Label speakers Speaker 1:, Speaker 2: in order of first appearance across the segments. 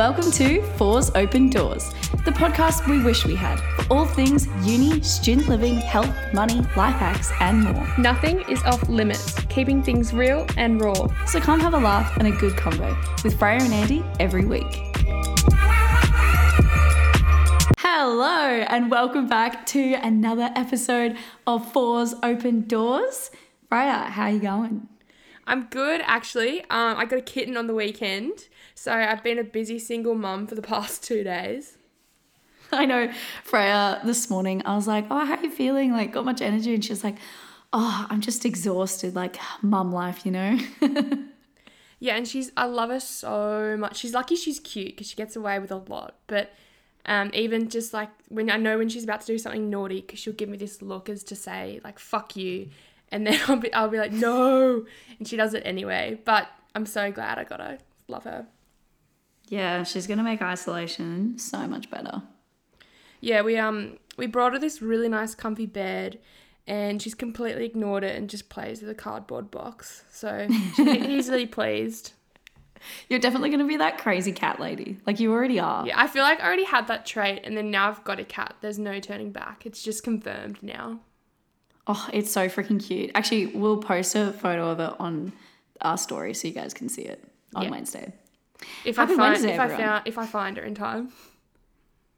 Speaker 1: Welcome to Fours Open Doors, the podcast we wish we had for all things uni, student living, health, money, life hacks, and more.
Speaker 2: Nothing is off limits, keeping things real and raw.
Speaker 1: So come have a laugh and a good convo with Freya and Andy every week. Hello, and welcome back to another episode of Fours Open Doors. Freya, how are you going?
Speaker 2: I'm good actually. Um, I got a kitten on the weekend, so I've been a busy single mum for the past two days.
Speaker 1: I know Freya this morning, I was like, Oh, how are you feeling? Like, got much energy? And she's like, Oh, I'm just exhausted, like mum life, you know?
Speaker 2: Yeah, and she's I love her so much. She's lucky she's cute because she gets away with a lot. But um, even just like when I know when she's about to do something naughty, because she'll give me this look as to say like "fuck you," and then I'll be I'll be like no, and she does it anyway. But I'm so glad I got her. Love her.
Speaker 1: Yeah, she's gonna make isolation so much better.
Speaker 2: Yeah, we um we brought her this really nice comfy bed and she's completely ignored it and just plays with a cardboard box. So she's easily pleased.
Speaker 1: You're definitely gonna be that crazy cat lady. Like you already are.
Speaker 2: Yeah, I feel like I already had that trait and then now I've got a cat. There's no turning back. It's just confirmed now.
Speaker 1: Oh, it's so freaking cute. Actually, we'll post a photo of it on our story so you guys can see it on
Speaker 2: Yeah.
Speaker 1: Wednesday.
Speaker 2: If
Speaker 1: Happy
Speaker 2: I find
Speaker 1: Wednesday,
Speaker 2: if I
Speaker 1: everyone.
Speaker 2: found if I find her in time.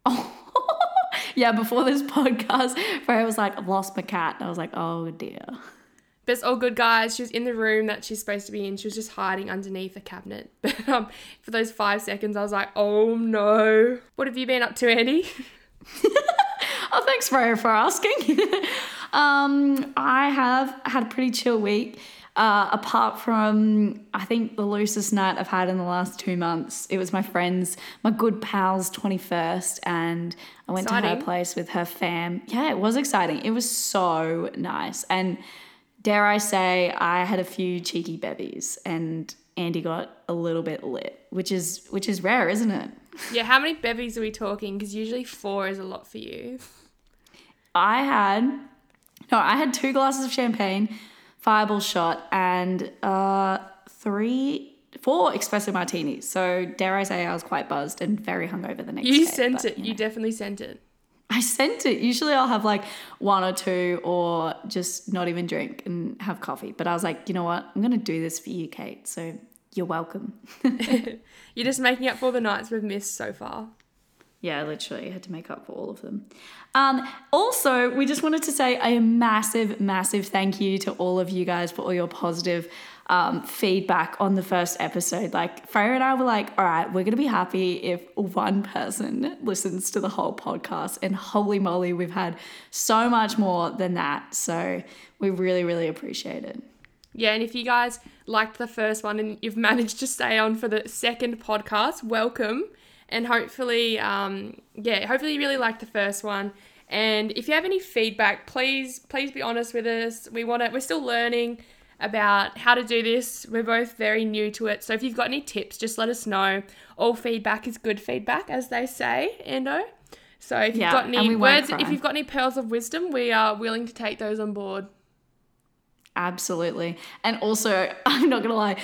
Speaker 2: Oh.
Speaker 1: Yeah, before this podcast, Freya was like, I've lost my cat. And I was like, oh dear.
Speaker 2: But it's all good, guys. She was in the room that she's supposed to be in. She was just hiding underneath a cabinet. But um, for those five seconds, I was like, "Oh no!" What have you been up to, Andy?
Speaker 1: Oh, thanks, Freya, for asking. um, I have had a pretty chill week. Uh, apart from, I think the loosest night I've had in the last two months. It was my friend's, my good pal's 21st, and I went to her place with her fam. Yeah, it was exciting. It was so nice. And dare I say, I had a few cheeky bevies, and Andy got a little bit lit, which is which is rare, isn't it?
Speaker 2: Yeah, how many bevies are we talking? Because usually four is a lot for you.
Speaker 1: I had no, I had two glasses of champagne, fireball shot, and uh, three, four espresso martinis. So dare I say, I was quite buzzed and very hungover the next day.
Speaker 2: You sent
Speaker 1: but,
Speaker 2: it.
Speaker 1: you
Speaker 2: You definitely sent it.
Speaker 1: I sent it. Usually, I'll have like one or two, or just not even drink and have coffee. But I was like, you know what? I'm gonna do this for you, Kate. So you're welcome.
Speaker 2: You're just making up for the nights we've missed so far.
Speaker 1: Yeah, literally, I had to make up for all of them. Um, also, we just wanted to say a massive, massive thank you to all of you guys for all your positive um, feedback on the first episode. Like, Freya and I were like, all right, we're going to be happy if one person listens to the whole podcast. And holy moly, we've had so much more than that. So we really, really appreciate it.
Speaker 2: Yeah, and if you guys liked the first one and you've managed to stay on for the second podcast, welcome. And hopefully, um, yeah, hopefully you really liked the first one. And if you have any feedback, please, please be honest with us. We want to. We're still learning about how to do this. We're both very new to it. So if you've got any tips, just let us know. All feedback is good feedback, as they say, Ando. So if you've got any words,
Speaker 1: cry.
Speaker 2: if you've got any pearls of wisdom, we are willing to take those on board.
Speaker 1: Absolutely. And also, I'm not going to lie,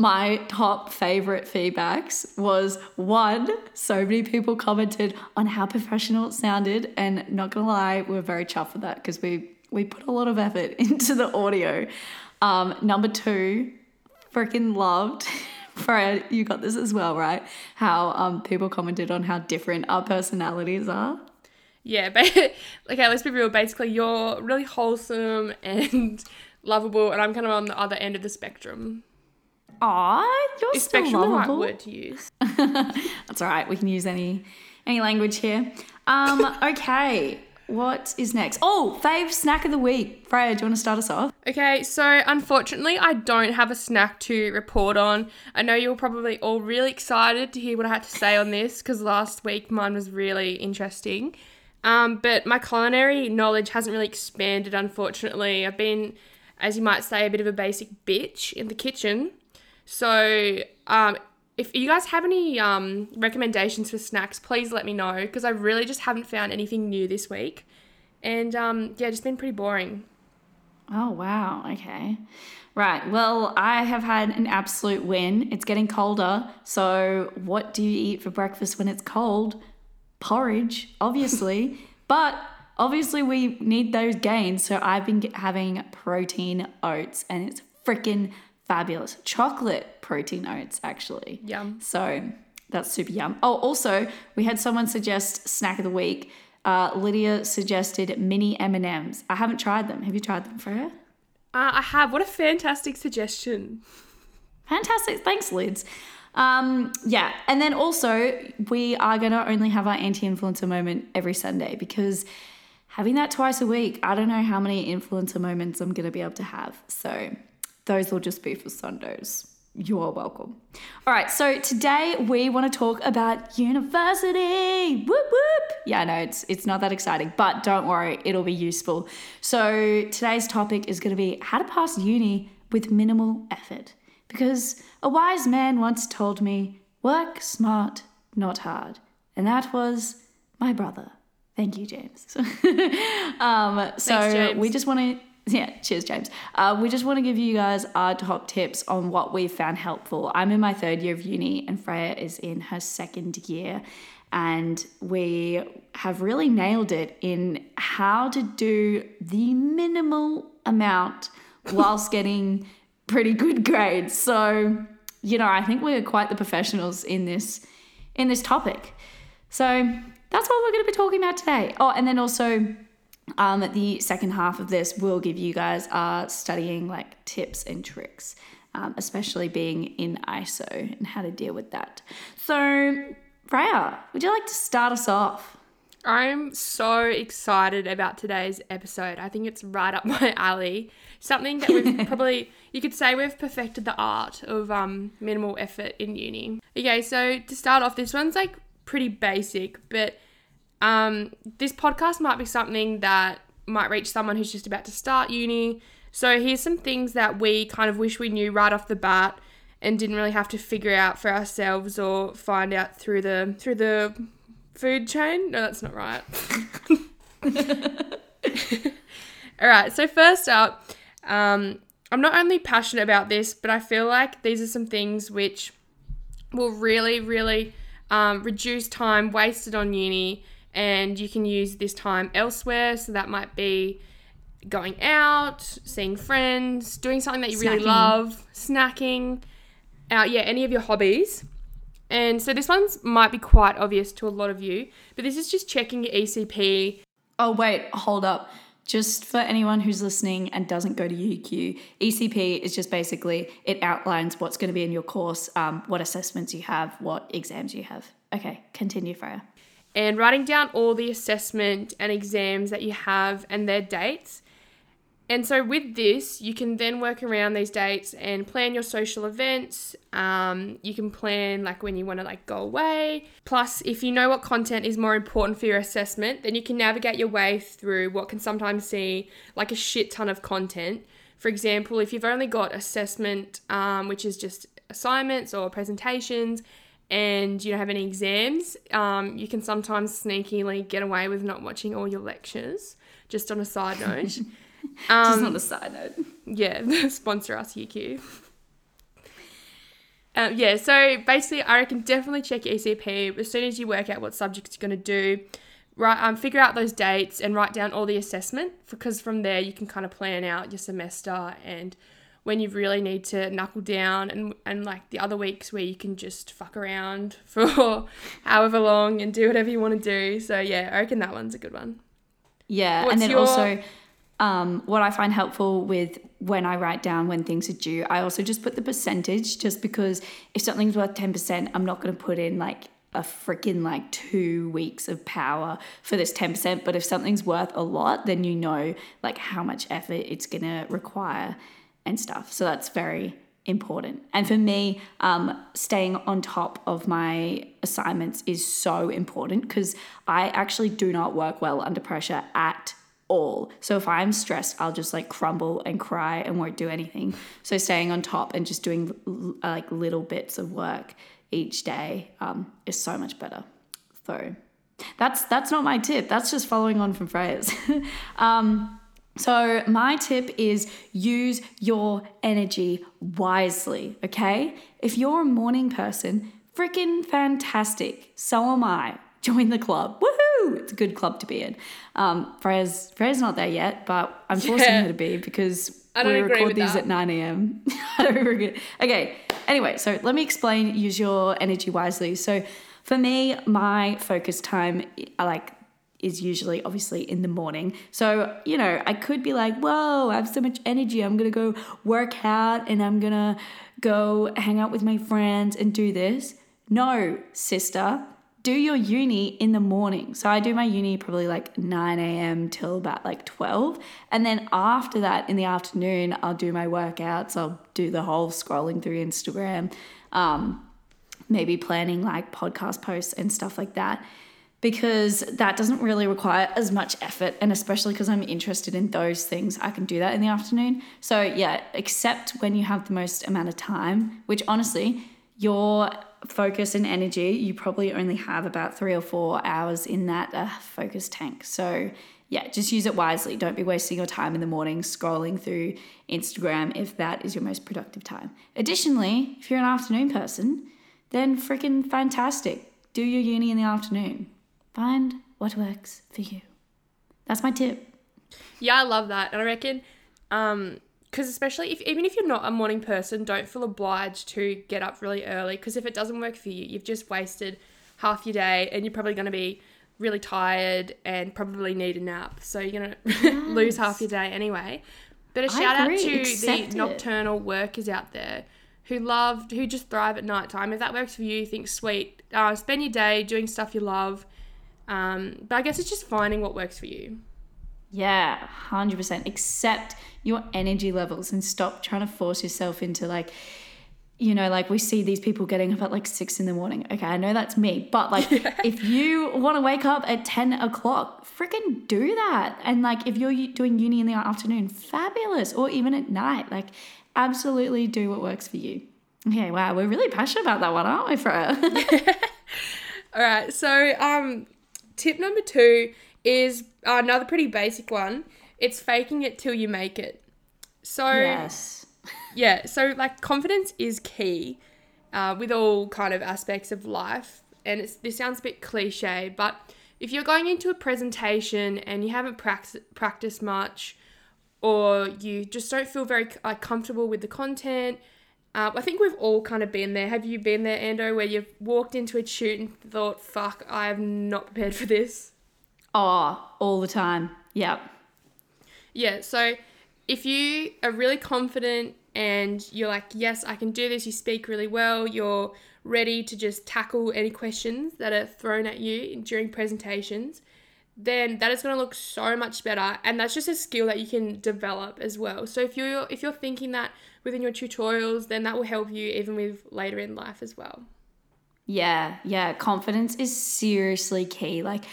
Speaker 1: my top favorite feedbacks was one, so many people commented on how professional it sounded. And not to lie, we are very chuffed with that because we, we put a lot of effort into the audio. Um, number two, freaking loved. Freya, you got this as well, right? How um, people commented on how different our personalities are.
Speaker 2: Yeah, but okay, let's be real. Basically, you're really wholesome and lovable, and I'm kind of on the other end of the spectrum.
Speaker 1: Aw, you're
Speaker 2: Is
Speaker 1: still
Speaker 2: spectrum the right word to use?
Speaker 1: That's all right. We can use any any language here. Um, okay. What is next? Oh, fave snack of the week. Freya, do you want to start us off?
Speaker 2: Okay, so unfortunately, I don't have a snack to report on. I know you're probably all really excited to hear what I had to say on this because last week mine was really interesting. Um, but my culinary knowledge hasn't really expanded, unfortunately. I've been, as you might say, a bit of a basic bitch in the kitchen. So, um, if you guys have any um, recommendations for snacks, please let me know because I really just haven't found anything new this week. And um, yeah, just been pretty boring.
Speaker 1: Oh, wow. Okay. Right. Well, I have had an absolute win. It's getting colder. So, what do you eat for breakfast when it's cold? Porridge, obviously. but obviously, we need those gains. So, I've been having protein oats and it's freaking fabulous. Chocolate protein oats, actually.
Speaker 2: Yum.
Speaker 1: So, that's super yum. Oh, also, we had someone suggest snack of the week. Uh, Lydia suggested mini M&Ms. I haven't tried them. Have you tried them, Freya?
Speaker 2: Uh, I have. What a fantastic suggestion.
Speaker 1: Fantastic. Thanks, Lids. Um, yeah, and then also we are gonna only have our anti-influencer moment every Sunday because having that twice a week, I don't know how many influencer moments I'm gonna be able to have. So those will just be for Sundays. You are welcome. All right, so today we want to talk about university. Whoop whoop. Yeah, no, it's it's not that exciting, but don't worry, it'll be useful. So today's topic is going to be how to pass uni with minimal effort. Because a wise man once told me, work smart, not hard. And that was my brother. Thank you, James. um, so
Speaker 2: Thanks, James.
Speaker 1: we just want to yeah, cheers, James. Uh, we just want to give you guys our top tips on what we found helpful. I'm in my third year of uni, and Freya is in her second year. And we have really nailed it in how to do the minimal amount whilst getting pretty good grades. So, you know, I think we're quite the professionals in this in this topic. So that's what we're going to be talking about today. Oh, and then also um, the second half of this will give you guys uh, studying like tips and tricks, um, especially being in ISO and how to deal with that. So, Freya, would you like to start us off?
Speaker 2: I'm so excited about today's episode. I think it's right up my alley. Something that we've probably, you could say we've perfected the art of um, minimal effort in uni. Okay, so to start off, this one's like pretty basic, but um, this podcast might be something that might reach someone who's just about to start uni. So here's some things that we kind of wish we knew right off the bat and didn't really have to figure out for ourselves or find out through the through the food chain. No, that's not right. All right. So first up, um, I'm not only passionate about this, but I feel like these are some things which will really, really um, reduce time wasted on uni, and you can use this time elsewhere. So that might be going out, seeing friends, doing something that you really love, snacking, uh, yeah, any of your hobbies. And so this one's might be quite obvious to a lot of you, but this is just checking your ECP.
Speaker 1: Oh, wait, hold up. Just for anyone who's listening and doesn't go to UQ, ECP is just basically it outlines what's going to be in your course, um, what assessments you have, what exams you have. Okay, continue, Freya.
Speaker 2: And writing down all the assessment and exams that you have and their dates. And so with this, you can then work around these dates and plan your social events. Um, you can plan like when you want to like go away. Plus, if you know what content is more important for your assessment, then you can navigate your way through what can sometimes seem like a shit ton of content. For example, if you've only got assessment, um, which is just assignments or presentations, and you don't have any exams, um, you can sometimes sneakily get away with not watching all your lectures. Just on a side note.
Speaker 1: Just
Speaker 2: Um,
Speaker 1: on a side note.
Speaker 2: yeah, sponsor us, UQ. Um, yeah, so basically, I reckon definitely check your ECP as soon as you work out what subjects you're going to do. Right, um, figure out those dates and write down all the assessment because from there you can kind of plan out your semester and when you really need to knuckle down and and like the other weeks where you can just fuck around for however long and do whatever you want to do. So yeah, I reckon that one's a good one.
Speaker 1: Yeah,
Speaker 2: What's
Speaker 1: and then
Speaker 2: your-
Speaker 1: also, um, what I find helpful with when I write down when things are due, I also just put the percentage, just because if something's worth ten percent, I'm not going to put in like a freaking like two weeks of power for this ten percent. But if something's worth a lot, then you know like how much effort it's going to require and stuff. So that's very important. And for me, um, staying on top of my assignments is so important because I actually do not work well under pressure at all. So if I'm stressed, I'll just like crumble and cry and won't do anything. So staying on top and just doing l- like little bits of work each day um, is so much better. So that's that's not my tip. That's just following on from Freya's. um, So, my tip is use your energy wisely, okay? If you're a morning person, freaking fantastic. So am I. Join the club. Woohoo! It's a good club to be in. Um, Freya's, Freya's not there yet, but I'm forcing
Speaker 2: Yeah.
Speaker 1: her to be because we record these
Speaker 2: that.
Speaker 1: at 9 a.m. I don't agree. Okay, anyway, so let me explain use your energy wisely. So, for me, my focus time, I like is usually obviously in the morning. So, you know, I could be like, whoa, I have so much energy. I'm going to go work out and I'm going to go hang out with my friends and do this. No, sister, do your uni in the morning. So I do my uni probably like 9 a.m. till about like 12. And then after that, in the afternoon, I'll do my workouts. I'll do the whole scrolling through Instagram, um, maybe planning like podcast posts and stuff like that because that doesn't really require as much effort and especially because i'm interested in those things i can do that in the afternoon. So yeah except when you have the most amount of time which honestly your focus and energy you probably only have about three or four hours in that uh, focus tank. So yeah just use it wisely. Don't be wasting your time in the morning scrolling through instagram if that is your most productive time. Additionally if you're an afternoon person then freaking fantastic. Do your uni in the afternoon Find what works for you. That's my tip.
Speaker 2: Yeah, I love that, and I reckon, um, because especially if even if you're not a morning person, don't feel obliged to get up really early. Because if it doesn't work for you, you've just wasted half your day, and you're probably going to be really tired and probably need a nap. So you're going to lose half your day anyway. But a
Speaker 1: I
Speaker 2: shout out to
Speaker 1: accept it.
Speaker 2: the nocturnal workers out there who love, who just thrive at night time. If that works for you, think sweet. Uh, spend your day doing stuff you love. Um, but I guess it's just finding what works for you.
Speaker 1: Yeah, 100%. Accept your energy levels and stop trying to force yourself into like, you know, like we see these people getting up at like six in the morning. Okay, I know that's me, but like if you want to wake up at 10 o'clock, freaking do that. And like if you're doing uni in the afternoon, fabulous. Or even at night, like absolutely do what works for you. Okay, wow, we're really passionate about that one, aren't we, Freya?
Speaker 2: All right. So, um, tip number two is another pretty basic one. It's faking it till you make it. So
Speaker 1: yes.
Speaker 2: yeah, so like confidence is key uh, with all kind of aspects of life, and it's this sounds a bit cliche, but if you're going into a presentation and you haven't practiced practiced much, or you just don't feel very like comfortable with the content. Uh, I think we've all kind of been there. Have you been there, Ando, where you've walked into a tute and thought, "Fuck, I am not prepared for this."
Speaker 1: Oh, all the time. Yep.
Speaker 2: Yeah, so if you are really confident and you're like, yes, I can do this, you speak really well, you're ready to just tackle any questions that are thrown at you during presentations, then that is going to look so much better and that's just a skill that you can develop as well. So if you're if you're thinking that within your tutorials, then that will help you even with later in life as well.
Speaker 1: Yeah, yeah. Confidence is seriously key. Like,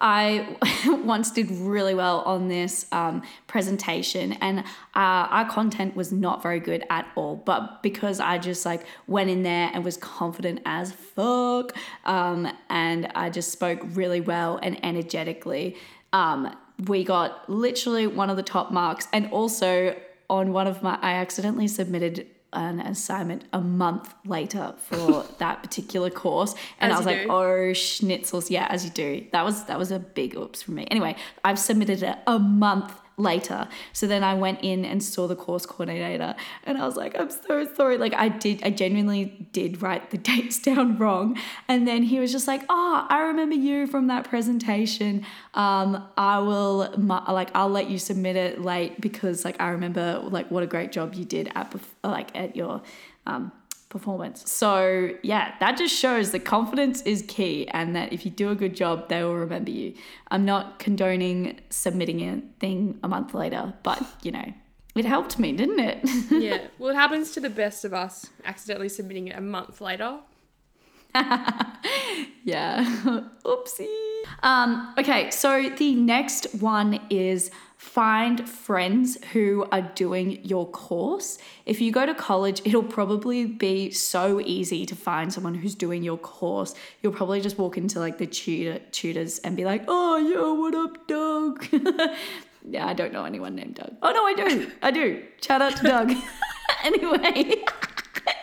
Speaker 1: I once did really well on this um, presentation, and uh, our content was not very good at all. But because I just like went in there and was confident as fuck, um, and I just spoke really well and energetically, um, we got literally one of the top marks. And also on one of my, I accidentally submitted an assignment a month later for that particular course. And
Speaker 2: As
Speaker 1: I was like
Speaker 2: do.
Speaker 1: oh schnitzels. Yeah as you do. That was that was a big oops for me. Anyway I've submitted it a month later. So then I went in and saw the course coordinator and I was like I'm so sorry. Like I did I genuinely did write the dates down wrong. And then he was just like oh I remember you from that presentation. Um I will like I'll let you submit it late because like I remember like what a great job you did at like at your um performance. So, yeah, that just shows that confidence is key and that if you do a good job, they will remember you. I'm not condoning submitting a thing a month later, but you know, it helped me, didn't it?
Speaker 2: yeah. Well, it happens to the best of us accidentally submitting it a month later.
Speaker 1: yeah. Oopsie. Um, okay, so the next one is find friends who are doing your course. If you go to college, it'll probably be so easy to find someone who's doing your course. You'll probably just walk into like the tutor tutors and be like, "Oh, yo, what up, dog?" Yeah, I don't know anyone named Doug. Oh no, I do. I do. Shout out to Doug. anyway.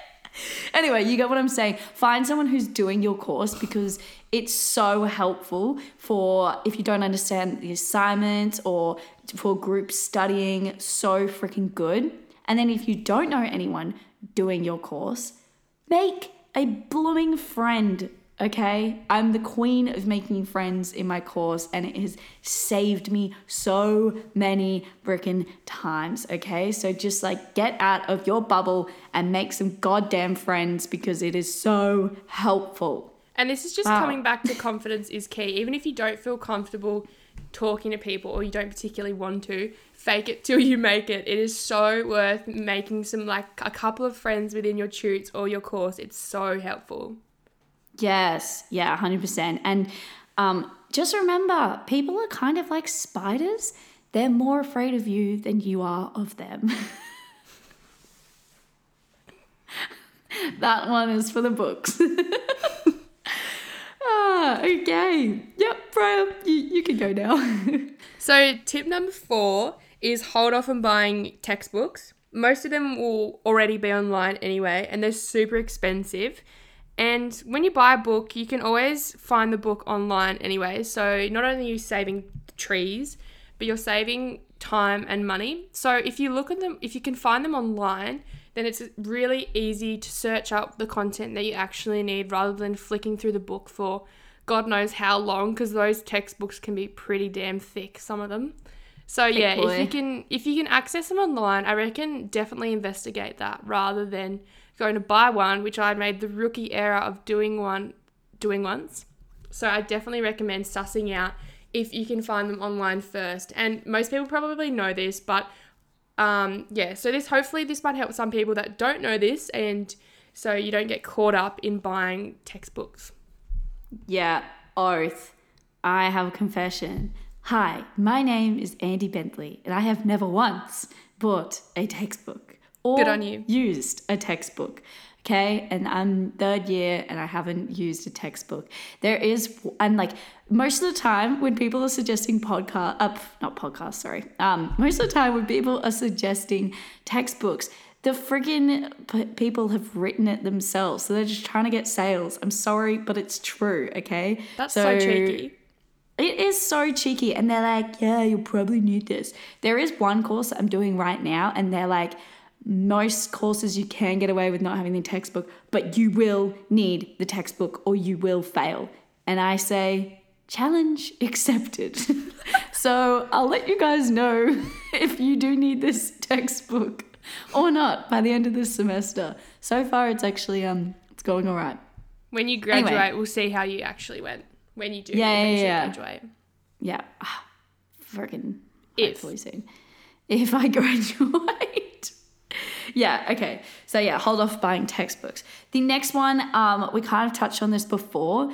Speaker 1: anyway, you get what I'm saying. Find someone who's doing your course because it's so helpful for if you don't understand the assignments or for group studying. So freaking good. And then if you don't know anyone doing your course, make a blooming friend okay? I'm the queen of making friends in my course, and it has saved me so many freaking times, okay? So just like get out of your bubble and make some goddamn friends because it is so helpful.
Speaker 2: And this is just wow. coming back to confidence is key. Even if you don't feel comfortable talking to people or you don't particularly want to, fake it till you make it. It is so worth making some like a couple of friends within your tutes or your course. It's so helpful.
Speaker 1: Yes, yeah, 100%. And um, just remember, people are kind of like spiders. They're more afraid of you than you are of them. that one is for the books. ah, okay. Yep, You, you can go now.
Speaker 2: so, tip number four is hold off on buying textbooks. Most of them will already be online anyway, and they're super expensive. And when you buy a book, you can always find the book online anyway. So not only are you saving trees, but you're saving time and money. So if you look at them, if you can find them online, then it's really easy to search up the content that you actually need rather than flicking through the book for God knows how long because those textbooks can be pretty damn thick some of them. So thick yeah, boy. if you can if you can access them online, I reckon definitely investigate that rather than going to buy one, which I made the rookie error of doing one, doing once. So I definitely recommend sussing out if you can find them online first. And most people probably know this, but um, yeah. So this hopefully this might help some people that don't know this, and so you don't get caught up in buying textbooks.
Speaker 1: Yeah, oath. I have a confession. Hi, my name is Andy Bentley, and I have never once bought a textbook or
Speaker 2: Good on you.
Speaker 1: used a textbook. Okay, and I'm third year and I haven't used a textbook. There is, and like most of the time when people are suggesting podcast, uh, not podcast, sorry. Um, most of the time when people are suggesting textbooks, the friggin' p- people have written it themselves, so they're just trying to get sales. I'm sorry, but it's true. Okay,
Speaker 2: that's so, so cheeky.
Speaker 1: It is so cheeky, and they're like, "Yeah, you'll probably need this." There is one course I'm doing right now, and they're like most courses you can get away with not having the textbook, but you will need the textbook or you will fail. And I say, challenge accepted. so I'll let you guys know if you do need this textbook or not by the end of this semester. So far, it's actually um, it's going all right.
Speaker 2: When you graduate, anyway. we'll see how you actually went. When you do yeah, yeah, yeah. graduate.
Speaker 1: Yeah, ah, freaking hopefully soon. If I graduate yeah, okay. So yeah, hold off buying textbooks. The next one, um, we kind of touched on this before,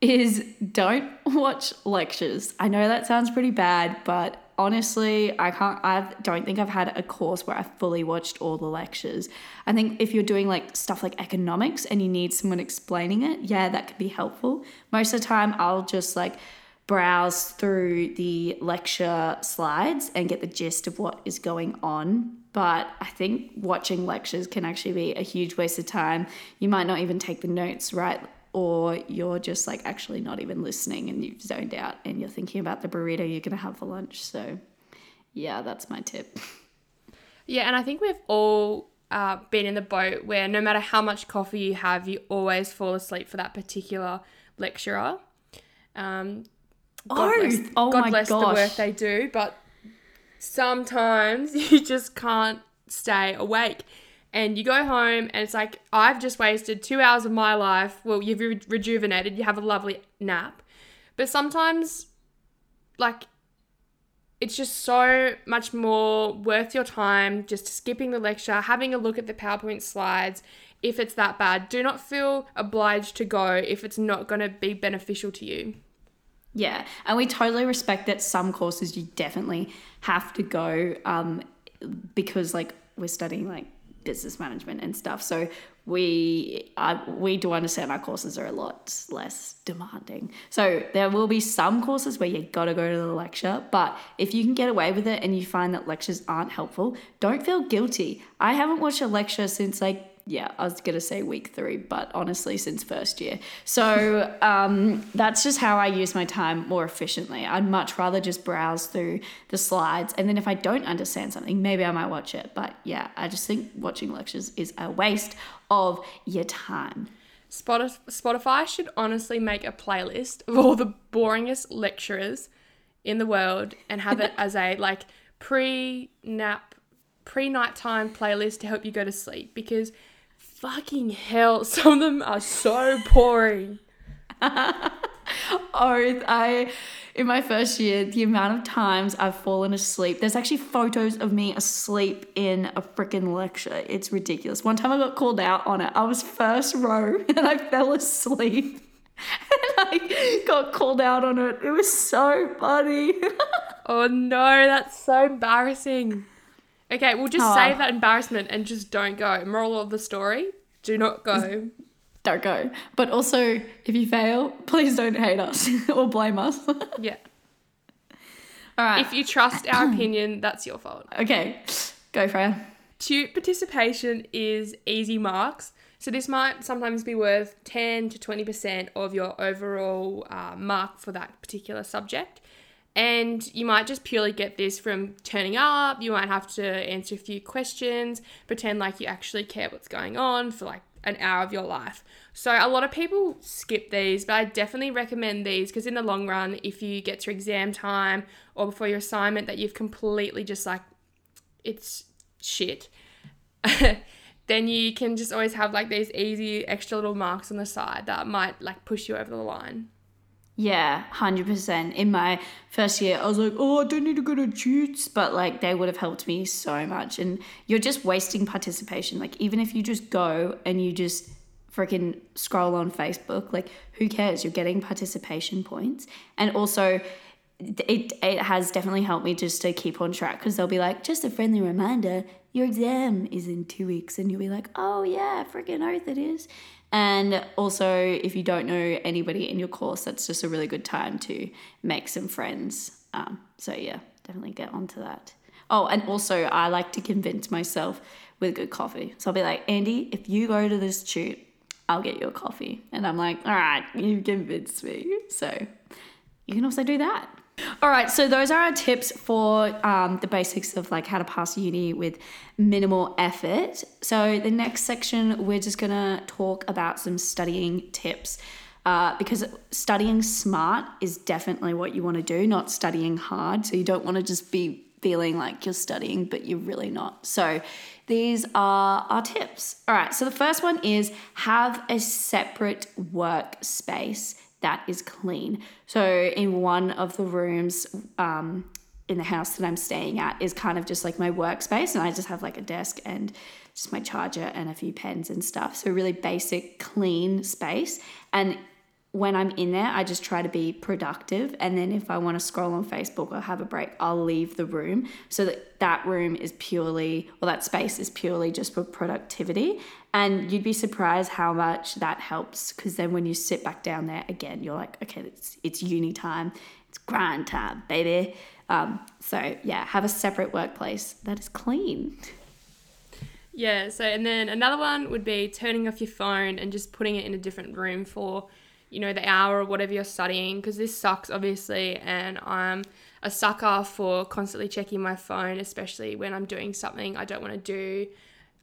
Speaker 1: is don't watch lectures. I know that sounds pretty bad, but honestly, I can't I don't think I've had a course where I fully watched all the lectures. I think if you're doing like stuff like economics and you need someone explaining it, yeah, that could be helpful. Most of the time I'll just like browse through the lecture slides and get the gist of what is going on but I think watching lectures can actually be a huge waste of time. You might not even take the notes right, or you're just like actually not even listening and you've zoned out and you're thinking about the burrito you're going to have for lunch. So, yeah, that's my tip.
Speaker 2: Yeah, and I think we've all uh, been in the boat where no matter how much coffee you have, you always fall asleep for that particular lecturer. Um, God oh, bless, oh God bless gosh. the work they do, but sometimes you just can't stay awake. And you go home and it's like, I've just wasted two hours of my life. Well, you've re- rejuvenated, you have a lovely nap. But sometimes, like, it's just so much more worth your time just skipping the lecture, having a look at the PowerPoint slides if it's that bad. Do not feel obliged to go if it's not going to be beneficial to you.
Speaker 1: Yeah, and we totally respect that some courses you definitely have to go um, because like we're studying like business management and stuff. So we uh, we do understand our courses are a lot less demanding. So there will be some courses where you got to go to the lecture, but if you can get away with it and you find that lectures aren't helpful, don't feel guilty. I haven't watched a lecture since like yeah, I was gonna say week three, but honestly, since first year. So um, that's just how I use my time more efficiently. I'd much rather just browse through the slides, and then if I don't understand something, maybe I might watch it. But yeah, I just think watching lectures is a waste of your time.
Speaker 2: Spotify should honestly make a playlist of all the boringest lecturers in the world and have it as a like pre nap, pre nighttime playlist to help you go to sleep because fucking hell, some of them are so boring.
Speaker 1: oh, I in my first year, the amount of times I've fallen asleep. There's actually photos of me asleep in a freaking lecture. It's ridiculous. One time I got called out on it. I was first row and I fell asleep. And I got called out on it. It was so funny.
Speaker 2: oh no, that's so embarrassing. Okay, we'll just oh. save that embarrassment and just don't go. Moral of the story do not go.
Speaker 1: don't go. But also, if you fail, please don't hate us or blame us.
Speaker 2: yeah. All right. If you trust our opinion, that's your fault.
Speaker 1: Okay, go Freya.
Speaker 2: Tute participation is easy marks. So this might sometimes be worth 10 to 20% of your overall uh, mark for that particular subject. And you might just purely get this from turning up. You might have to answer a few questions, pretend like you actually care what's going on for like an hour of your life. So a lot of people skip these, but I definitely recommend these because in the long run, if you get to exam time or before your assignment that you've completely just like it's shit. then you can just always have like these easy extra little marks on the side that might like push you over the line.
Speaker 1: Yeah, 100%. In my first year, I was like, oh, I don't need to go to tutes, but like they would have helped me so much. And you're just wasting participation. Like, even if you just go and you just freaking scroll on Facebook, like, who cares? You're getting participation points. And also, it, it has definitely helped me just to keep on track because they'll be like, just a friendly reminder, your exam is in two weeks. And you'll be like, oh, yeah, freaking oath it is. And also, if you don't know anybody in your course, that's just a really good time to make some friends. Um, so, yeah, definitely get onto that. Oh, and also, I like to convince myself with good coffee. So I'll be like, Andy, if you go to this tute, I'll get you a coffee. And I'm like, all right, you've convinced me. So you can also do that. All right, so those are our tips for um, the basics of like how to pass uni with minimal effort. So the next section, we're just gonna talk about some studying tips. Uh, because studying smart is definitely what you want to do, not studying hard. So you don't want to just be feeling like you're studying, but you're really not. So these are our tips. All right, so the first one is have a separate workspace that is clean. So in one of the rooms um, in the house that I'm staying at is kind of just like my workspace, and I just have like a desk and just my charger and a few pens and stuff. So really basic, clean space. And when I'm in there, I just try to be productive. And then if I want to scroll on Facebook or have a break, I'll leave the room so that that room is purely, or that space is purely just for productivity. And you'd be surprised how much that helps because then when you sit back down there again, you're like, okay, it's, it's uni time, it's grind time, baby. Um, so yeah, have a separate workplace that is clean.
Speaker 2: Yeah, so and then another one would be turning off your phone and just putting it in a different room for you know, the hour or whatever you're studying, because this sucks, obviously, and I'm a sucker for constantly checking my phone, especially when I'm doing something I don't want to do,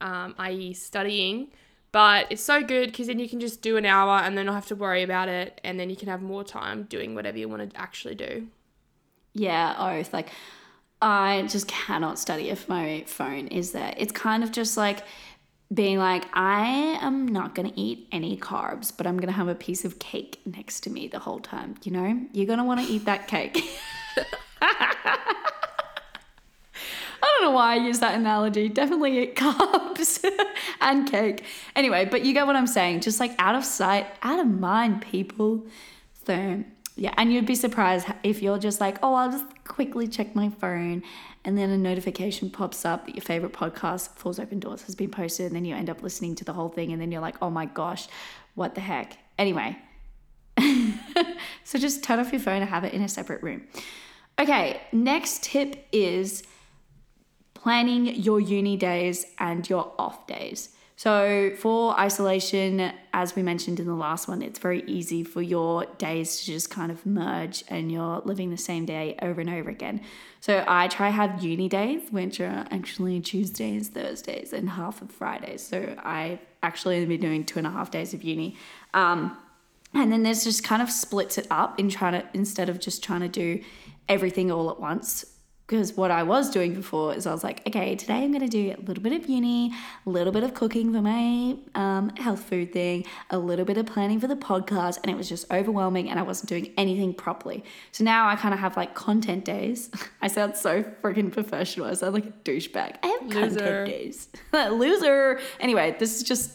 Speaker 2: um, i.e., studying. But it's so good because then you can just do an hour and then not have to worry about it, and then you can have more time doing whatever you want to actually do.
Speaker 1: Yeah, oath. Like, I just cannot study if my phone is there. It's kind of just like, being like, I am not going to eat any carbs, but I'm going to have a piece of cake next to me the whole time. You know, you're going to want to eat that cake. Don't know why I use that analogy. Definitely eat carbs and cake. Anyway, but you get what I'm saying. Just like out of sight, out of mind, people. So yeah, and you'd be surprised if you're just like, oh, I'll just quickly check my phone, and then a notification pops up that your favorite podcast, Fours Open Doors, has been posted, and then you end up listening to the whole thing, and then you're like, oh my gosh, what the heck? Anyway, so just turn off your phone and have it in a separate room. Okay, next tip is planning your uni days and your off days. So, for isolation, as we mentioned in the last one, it's very easy for your days to just kind of merge and you're living the same day over and over again. So, I try have uni days, which are actually Tuesdays, Thursdays, and half of Fridays. So, I actually only been doing two and a half days of uni. Um, and then there's just kind of splits it up in trying to, instead of just trying to do everything all at once, because what I was doing before is I was like, okay, today I'm going to do a little bit of uni, a little bit of cooking for my um, health food thing, a little bit of planning for the podcast, and it was just overwhelming and I wasn't doing anything properly. So now I kind of have like content days. I sound so freaking professional. I sound like a douchebag. I have
Speaker 2: Loser.
Speaker 1: content days. Loser. Anyway, this is just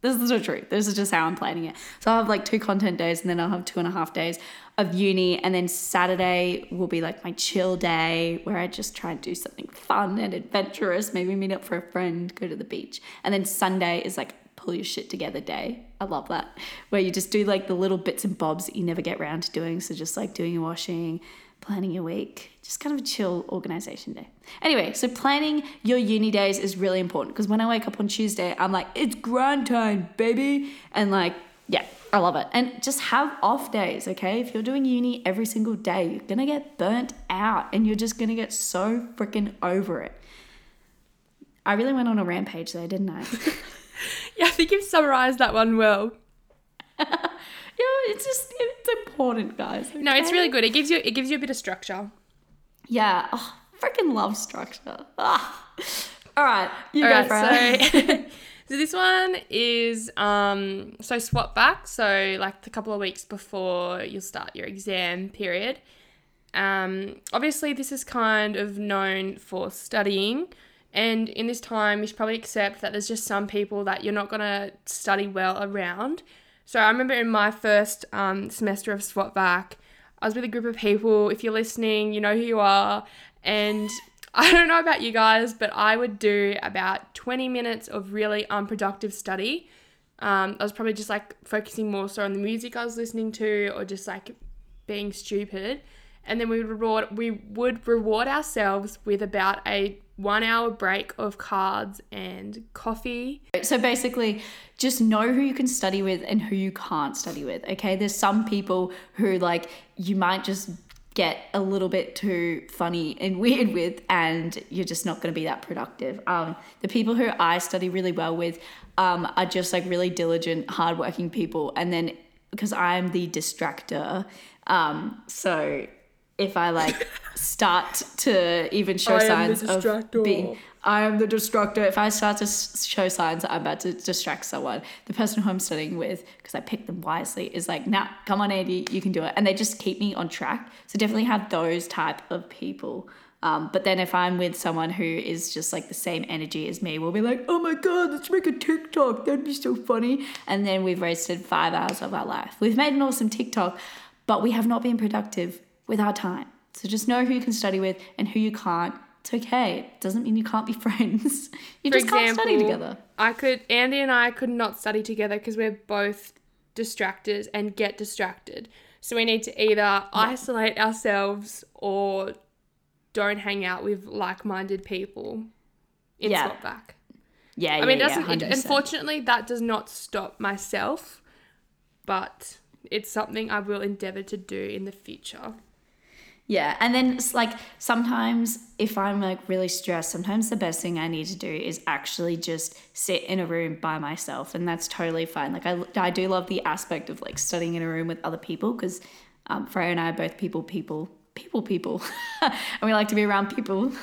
Speaker 1: this is the truth. This is just how I'm planning it. So I'll have like two content days and then I'll have two and a half days of uni. And then Saturday will be like my chill day where I just try and do something fun and adventurous, maybe meet up for a friend, go to the beach. And then Sunday is like pull your shit together day. I love that. Where you just do like the little bits and bobs that you never get around to doing. So just like doing your washing, planning your week, just kind of a chill organization day. Anyway, so planning your uni days is really important because when I wake up on Tuesday, I'm like, it's grind time, baby. And like, yeah, I love it. And just have off days, okay? If you're doing uni every single day, you're gonna get burnt out and you're just gonna get so freaking over it. I really went on a rampage there, didn't I?
Speaker 2: Yeah, I think you've summarized that one well.
Speaker 1: yeah, it's just it's important, guys.
Speaker 2: No, it's really good. It gives you it gives you a bit of structure.
Speaker 1: Yeah, oh, freaking love structure. Ah. All right, you
Speaker 2: All
Speaker 1: go
Speaker 2: right, so so this one is um so swot vac. So like a couple of weeks before you'll start your exam period. Um, obviously, this is kind of known for studying, and in this time, you should probably accept that there's just some people that you're not gonna study well around. So I remember in my first um, semester of swot vac, I was with a group of people. If you're listening, you know who you are, and I don't know about you guys, but I would do about 20 minutes of really unproductive study. Um, I was probably just like focusing more so on the music I was listening to or just like being stupid. And then we would reward we would reward ourselves with about a one hour break of cards and coffee.
Speaker 1: So basically, just know who you can study with and who you can't study with. Okay, there's some people who like you might just get a little bit too funny and weird with, and you're just not going to be that productive. Um, the people who I study really well with um, are just like really diligent, hardworking people, and then because I'm the distractor, um, so if I like start to even show signs of being I am the destructor. If I start to show signs that I'm about to distract someone, the person who I'm studying with, because I picked them wisely, is like, nah, come on, Andy, you can do it. And they just keep me on track. So definitely have those type of people. Um, but then if I'm with someone who is just like the same energy as me, we'll be like, oh my God, let's make a TikTok. That'd be so funny. And then we've wasted five hours of our life. We've made an awesome TikTok, but we have not been productive with our time. So just know who you can study with and who you can't. It's okay. It doesn't mean you can't be friends. You
Speaker 2: For
Speaker 1: just can't study together.
Speaker 2: I could Andy and I could not study together because we're both distractors and get distracted. So we need to either isolate ourselves or don't hang out with like-minded people in
Speaker 1: Yeah.
Speaker 2: swot vac.
Speaker 1: Yeah,
Speaker 2: I mean, it
Speaker 1: yeah,
Speaker 2: doesn't.
Speaker 1: yeah,
Speaker 2: it, unfortunately, that does not stop myself, but it's something I will endeavor to do in the future.
Speaker 1: Yeah, and then it's like sometimes if I'm like really stressed, sometimes the best thing I need to do is actually just sit in a room by myself, and that's totally fine. Like I, I do love the aspect of like studying in a room with other people because um, Freya and I are both people, people, people, people, and we like to be around people.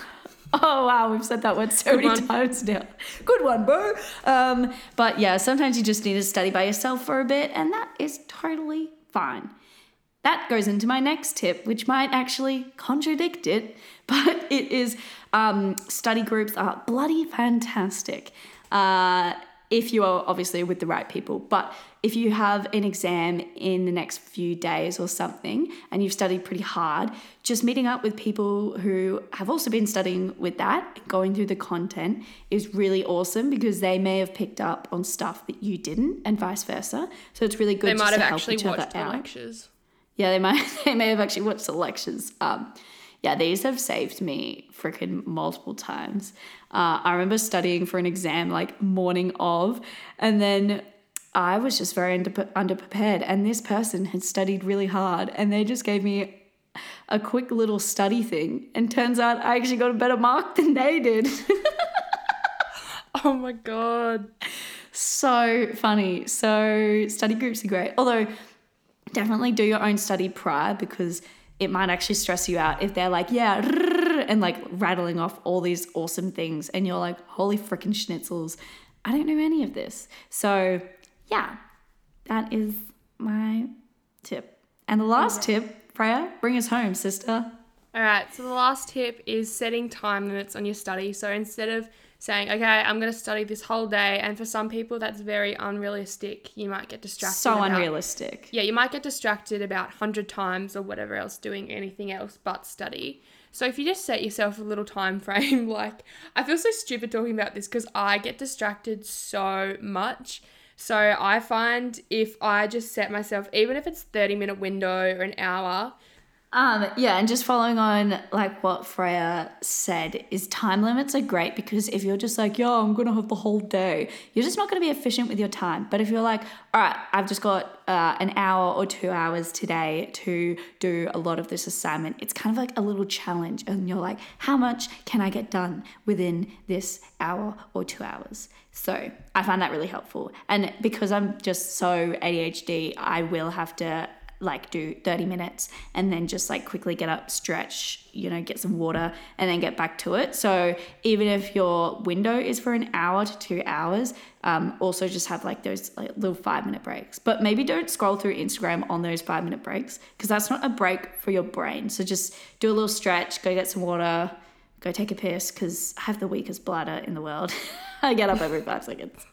Speaker 1: Oh wow, we've said that word so
Speaker 2: Good
Speaker 1: many
Speaker 2: one.
Speaker 1: times now. Good one, bro. Um, but yeah, sometimes you just need to study by yourself for a bit, and that is totally fine. That goes into my next tip, which might actually contradict it, but it is um, study groups are bloody fantastic. Uh, if you are obviously with the right people, but if you have an exam in the next few days or something and you've studied pretty hard, just meeting up with people who have also been studying with that, going through the content is really awesome because they may have picked up on stuff that you didn't and vice versa. So it's really good
Speaker 2: They might have
Speaker 1: help
Speaker 2: actually
Speaker 1: each other
Speaker 2: watched the
Speaker 1: out.
Speaker 2: lectures.
Speaker 1: Yeah, they might they may have actually watched the lectures. Um, yeah, these have saved me freaking multiple times. Uh, I remember studying for an exam like morning of, and then I was just very under, underprepared. And this person had studied really hard, and they just gave me a quick little study thing. And turns out I actually got a better mark than they did.
Speaker 2: Oh my god.
Speaker 1: so funny. So study groups are great. Although definitely do your own study prior because it might actually stress you out if they're like, yeah, and like rattling off all these awesome things and you're like, holy freaking schnitzels. I don't know any of this. So yeah, that is my tip. And the last tip, Freya, bring us home, sister.
Speaker 2: All right, so the last tip is setting time limits on your study. So instead of saying, okay, I'm going to study this whole day, and for some people that's very unrealistic, you might get distracted.
Speaker 1: So
Speaker 2: about-
Speaker 1: unrealistic.
Speaker 2: Yeah, you might get distracted about 100 times or whatever else doing anything else but study. So if you just set yourself a little time frame, like I feel so stupid talking about this because I get distracted so much. So I find if I just set myself, even if it's 30 minute window or an hour,
Speaker 1: Um, yeah, and just following on like what Freya said is time limits are great because if you're just like, yo, I'm gonna have the whole day, you're just not gonna be efficient with your time. But if you're like, all right, I've just got uh, an hour or two hours today to do a lot of this assignment, it's kind of like a little challenge, and you're like, how much can I get done within this hour or two hours? So I find that really helpful. And because I'm just so ADHD, I will have to like do 30 minutes and then just like quickly get up, stretch, you know, get some water and then get back to it. So even if your window is for an hour to two hours, um, also just have like those like little five minute breaks. But maybe don't scroll through Instagram on those five minute breaks because that's not a break for your brain. So just do a little stretch, go get some water, go take a piss because I have the weakest bladder in the world. I get up every five seconds.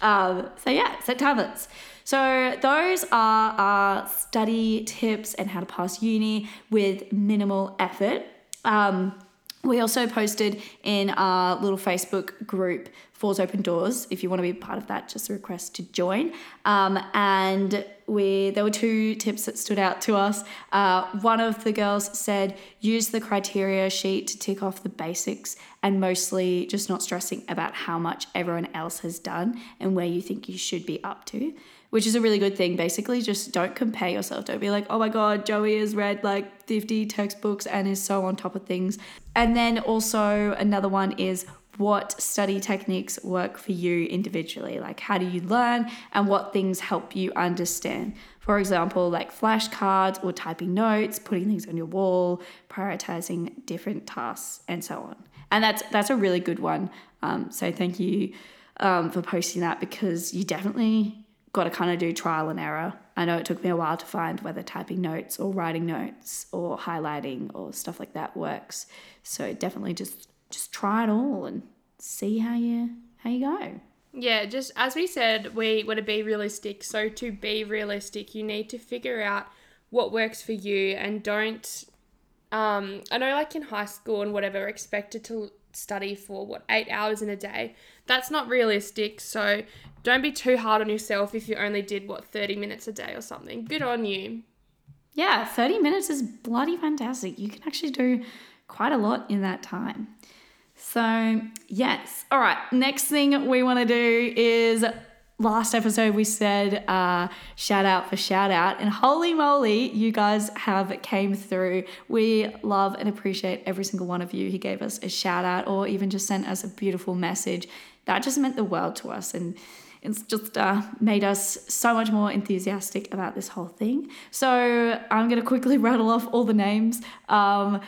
Speaker 1: Um, so yeah, set time limits. So those are our study tips and how to pass uni with minimal effort. Um, we also posted in our little Facebook group, Fours Open Doors. If you want to be part of that, just a request to join. Um, and we there were two tips that stood out to us. Uh, one of the girls said use the criteria sheet to tick off the basics and mostly just not stressing about how much everyone else has done and where you think you should be up to which is a really good thing. Basically, just don't compare yourself. Don't be like, oh my God, Joey has read like 50 textbooks and is so on top of things. And then also, another one is what study techniques work for you individually. Like, how do you learn and what things help you understand? For example, like flashcards or typing notes, putting things on your wall, prioritizing different tasks, and so on. And that's that's a really good one. Um, so thank you um, for posting that because you definitely got to kind of do trial and error. I know it took me a while to find whether typing notes or writing notes or highlighting or stuff like that works. So definitely just just try it all and see how you how you go.
Speaker 2: Yeah, just as we said, we want to be realistic. So to be realistic, you need to figure out what works for you and don't um I know like in high school and whatever expected to study for what 8 hours in a day. That's not realistic. So don't be too hard on yourself if you only did what 30 minutes a day or something. Good on you.
Speaker 1: Yeah, 30 minutes is bloody fantastic. You can actually do quite a lot in that time. So, yes. All right. Next thing we want to do is last episode we said uh, shout out for shout out. And holy moly you guys have came through. We love and appreciate every single one of you who gave us a shout out or even just sent us a beautiful message. That just meant the world to us and it's just uh, made us so much more enthusiastic about this whole thing. So I'm going to quickly rattle off all the names. Um,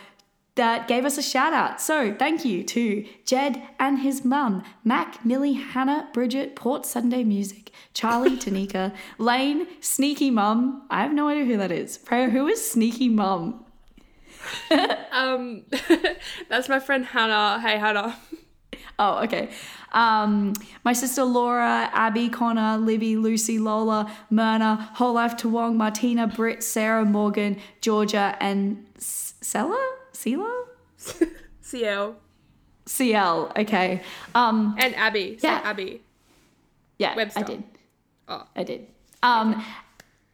Speaker 1: that gave us a shout out. So thank you to Jed and his mum, Mac, Millie, Hannah, Bridget, Port Sunday Music, Charlie, Tanika, Lane, Sneaky Mum. I have no idea who that is. Freya, who is Sneaky Mum?
Speaker 2: Um that's my friend Hannah. Hey Hannah.
Speaker 1: Oh, okay. Um, my sister Laura, Abby, Connor, Libby, Lucy, Lola, Myrna, Whole Life Tawong, Martina, Britt, Sarah, Morgan, Georgia, and Sella? Sela?
Speaker 2: CL.
Speaker 1: CL. Okay. Um,
Speaker 2: And Abby.
Speaker 1: Yeah.
Speaker 2: Abby.
Speaker 1: yeah,
Speaker 2: Webster.
Speaker 1: I did.
Speaker 2: Oh.
Speaker 1: I did. Um,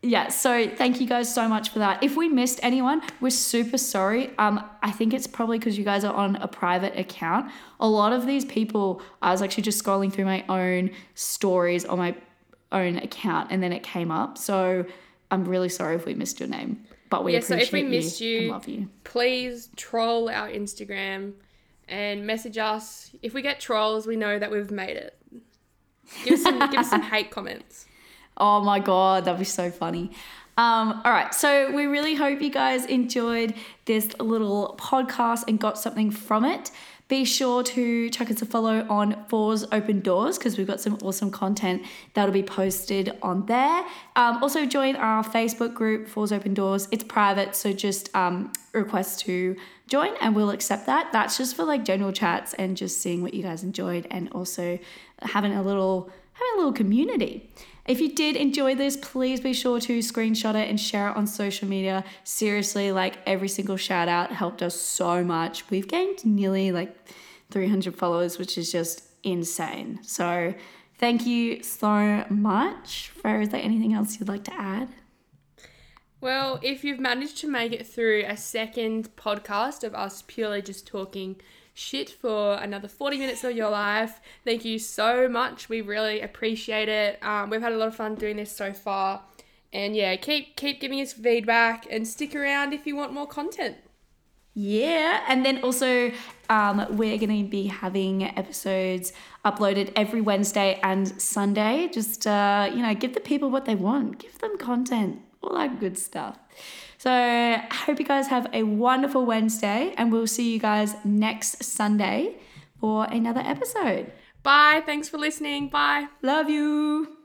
Speaker 1: yeah, so thank you guys so much for that. If we missed anyone, we're super sorry. Um, I think it's probably because you guys are on a private account. A lot of these people, I was actually just scrolling through my own stories on my own account, and then it came up. So I'm really sorry if we missed your name, but we
Speaker 2: Yeah, so if we missed
Speaker 1: you,
Speaker 2: you-
Speaker 1: and love you.
Speaker 2: Please troll our Instagram and message us. If we get trolls, we know that we've made it. Give us some, give us some hate comments.
Speaker 1: Oh my god, that'd be so funny. Um, all right, so we really hope you guys enjoyed this little podcast and got something from it. Be sure to check us a follow on Fours Open Doors because we've got some awesome content that'll be posted on there. Um, also, join our Facebook group, Fours Open Doors. It's private, so just um, request to join and we'll accept that. That's just for like general chats and just seeing what you guys enjoyed and also having a little having a little community. If you did enjoy this, please be sure to screenshot it and share it on social media. Seriously, like every single shout out helped us so much. We've gained nearly like 300 followers, which is just insane. So, thank you so much. Fer, is there anything else you'd like to add?
Speaker 2: Well, if you've managed to make it through a second podcast of us purely just talking shit for another 40 minutes of your life, thank you so much. We really appreciate it. Um, we've had a lot of fun doing this so far. And yeah, keep keep giving us feedback and stick around if you want more content.
Speaker 1: Yeah, and then also um, we're going to be having episodes uploaded every Wednesday and Sunday. Just uh, you know, give the people what they want, give them content, all that good stuff. So I hope you guys have a wonderful Wednesday, and we'll see you guys next Sunday for another episode.
Speaker 2: Bye. Thanks for listening. Bye.
Speaker 1: Love you.